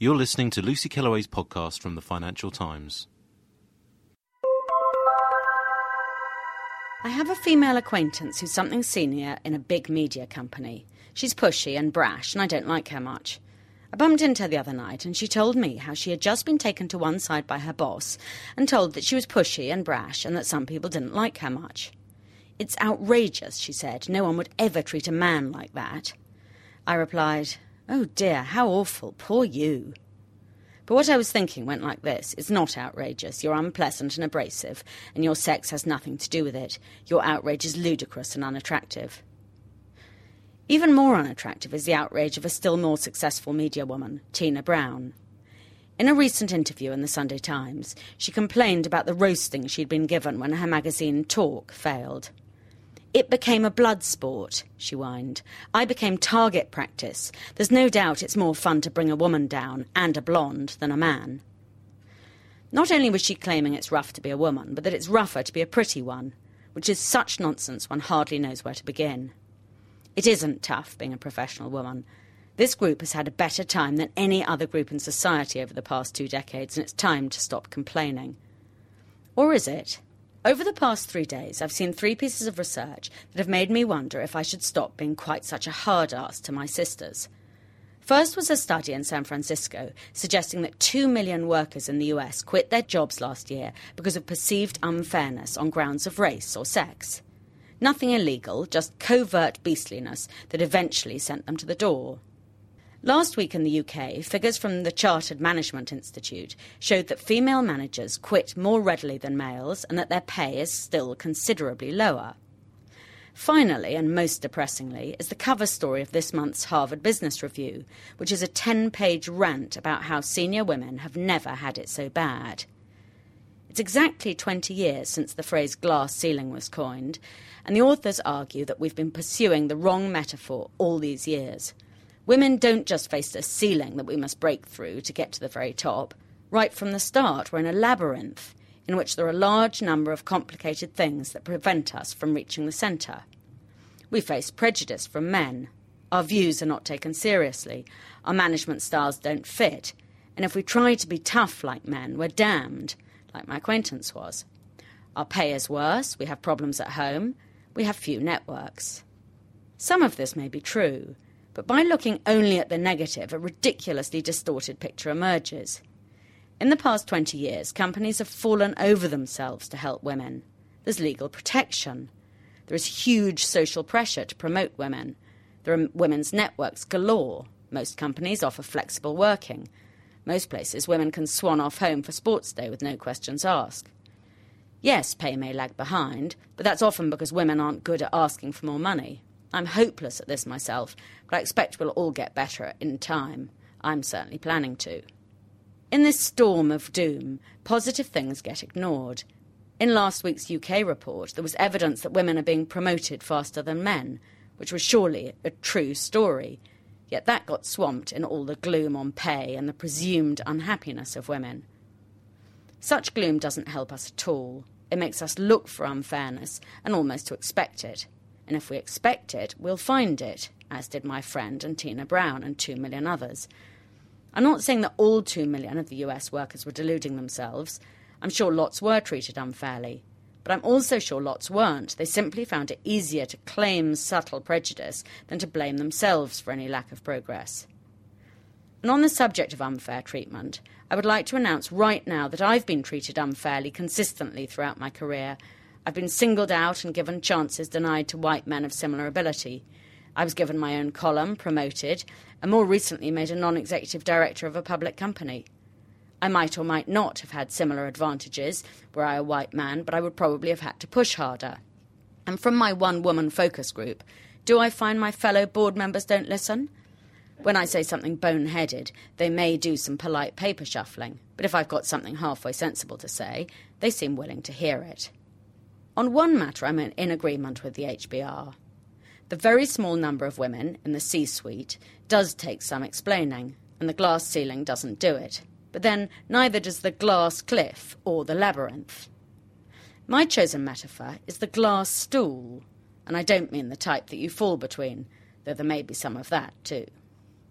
You're listening to Lucy Kellaway's podcast from the Financial Times. I have a female acquaintance who's something senior in a big media company. She's pushy and brash, and I don't like her much. I bumped into her the other night, and she told me how she had just been taken to one side by her boss and told that she was pushy and brash and that some people didn't like her much. It's outrageous, she said. No one would ever treat a man like that. I replied, Oh dear, how awful. Poor you. But what I was thinking went like this It's not outrageous. You're unpleasant and abrasive, and your sex has nothing to do with it. Your outrage is ludicrous and unattractive. Even more unattractive is the outrage of a still more successful media woman, Tina Brown. In a recent interview in the Sunday Times, she complained about the roasting she'd been given when her magazine Talk failed. It became a blood sport, she whined. I became target practice. There's no doubt it's more fun to bring a woman down, and a blonde, than a man. Not only was she claiming it's rough to be a woman, but that it's rougher to be a pretty one, which is such nonsense one hardly knows where to begin. It isn't tough being a professional woman. This group has had a better time than any other group in society over the past two decades, and it's time to stop complaining. Or is it? Over the past three days, I've seen three pieces of research that have made me wonder if I should stop being quite such a hard ass to my sisters. First was a study in San Francisco suggesting that 2 million workers in the US quit their jobs last year because of perceived unfairness on grounds of race or sex. Nothing illegal, just covert beastliness that eventually sent them to the door. Last week in the UK, figures from the Chartered Management Institute showed that female managers quit more readily than males and that their pay is still considerably lower. Finally, and most depressingly, is the cover story of this month's Harvard Business Review, which is a 10 page rant about how senior women have never had it so bad. It's exactly 20 years since the phrase glass ceiling was coined, and the authors argue that we've been pursuing the wrong metaphor all these years. Women don't just face a ceiling that we must break through to get to the very top. Right from the start, we're in a labyrinth in which there are a large number of complicated things that prevent us from reaching the centre. We face prejudice from men. Our views are not taken seriously. Our management styles don't fit. And if we try to be tough like men, we're damned, like my acquaintance was. Our pay is worse. We have problems at home. We have few networks. Some of this may be true. But by looking only at the negative, a ridiculously distorted picture emerges. In the past 20 years, companies have fallen over themselves to help women. There's legal protection. There is huge social pressure to promote women. There are women's networks galore. Most companies offer flexible working. Most places, women can swan off home for sports day with no questions asked. Yes, pay may lag behind, but that's often because women aren't good at asking for more money. I'm hopeless at this myself, but I expect we'll all get better in time. I'm certainly planning to. In this storm of doom, positive things get ignored. In last week's UK report, there was evidence that women are being promoted faster than men, which was surely a true story. Yet that got swamped in all the gloom on pay and the presumed unhappiness of women. Such gloom doesn't help us at all. It makes us look for unfairness and almost to expect it and if we expect it, we'll find it, as did my friend and Tina Brown and two million others. I'm not saying that all two million of the US workers were deluding themselves. I'm sure lots were treated unfairly. But I'm also sure lots weren't. They simply found it easier to claim subtle prejudice than to blame themselves for any lack of progress. And on the subject of unfair treatment, I would like to announce right now that I've been treated unfairly consistently throughout my career, I've been singled out and given chances denied to white men of similar ability. I was given my own column, promoted, and more recently made a non executive director of a public company. I might or might not have had similar advantages were I a white man, but I would probably have had to push harder. And from my one woman focus group, Do I find my fellow board members don't listen? When I say something boneheaded, they may do some polite paper shuffling, but if I've got something halfway sensible to say, they seem willing to hear it. On one matter, I'm in agreement with the HBR. The very small number of women in the C suite does take some explaining, and the glass ceiling doesn't do it. But then neither does the glass cliff or the labyrinth. My chosen metaphor is the glass stool, and I don't mean the type that you fall between, though there may be some of that too.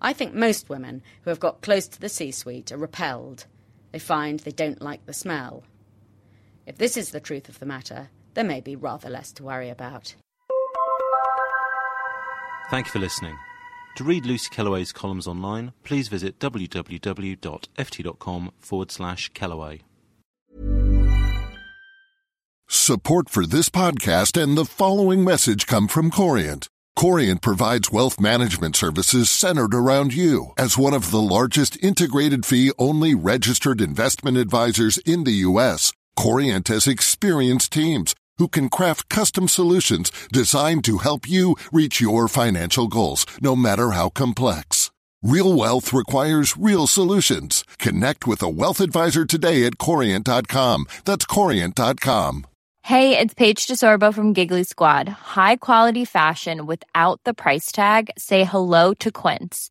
I think most women who have got close to the C suite are repelled. They find they don't like the smell. If this is the truth of the matter, there may be rather less to worry about. Thank you for listening. To read Lucy Kellaway's columns online, please visit www.ft.com forward slash Kellaway. Support for this podcast and the following message come from Corient. Corient provides wealth management services centered around you. As one of the largest integrated fee only registered investment advisors in the U.S., Corient has experienced teams who can craft custom solutions designed to help you reach your financial goals, no matter how complex. Real wealth requires real solutions. Connect with a wealth advisor today at Corient.com. That's Corient.com. Hey, it's Paige DeSorbo from Giggly Squad. High quality fashion without the price tag? Say hello to Quince.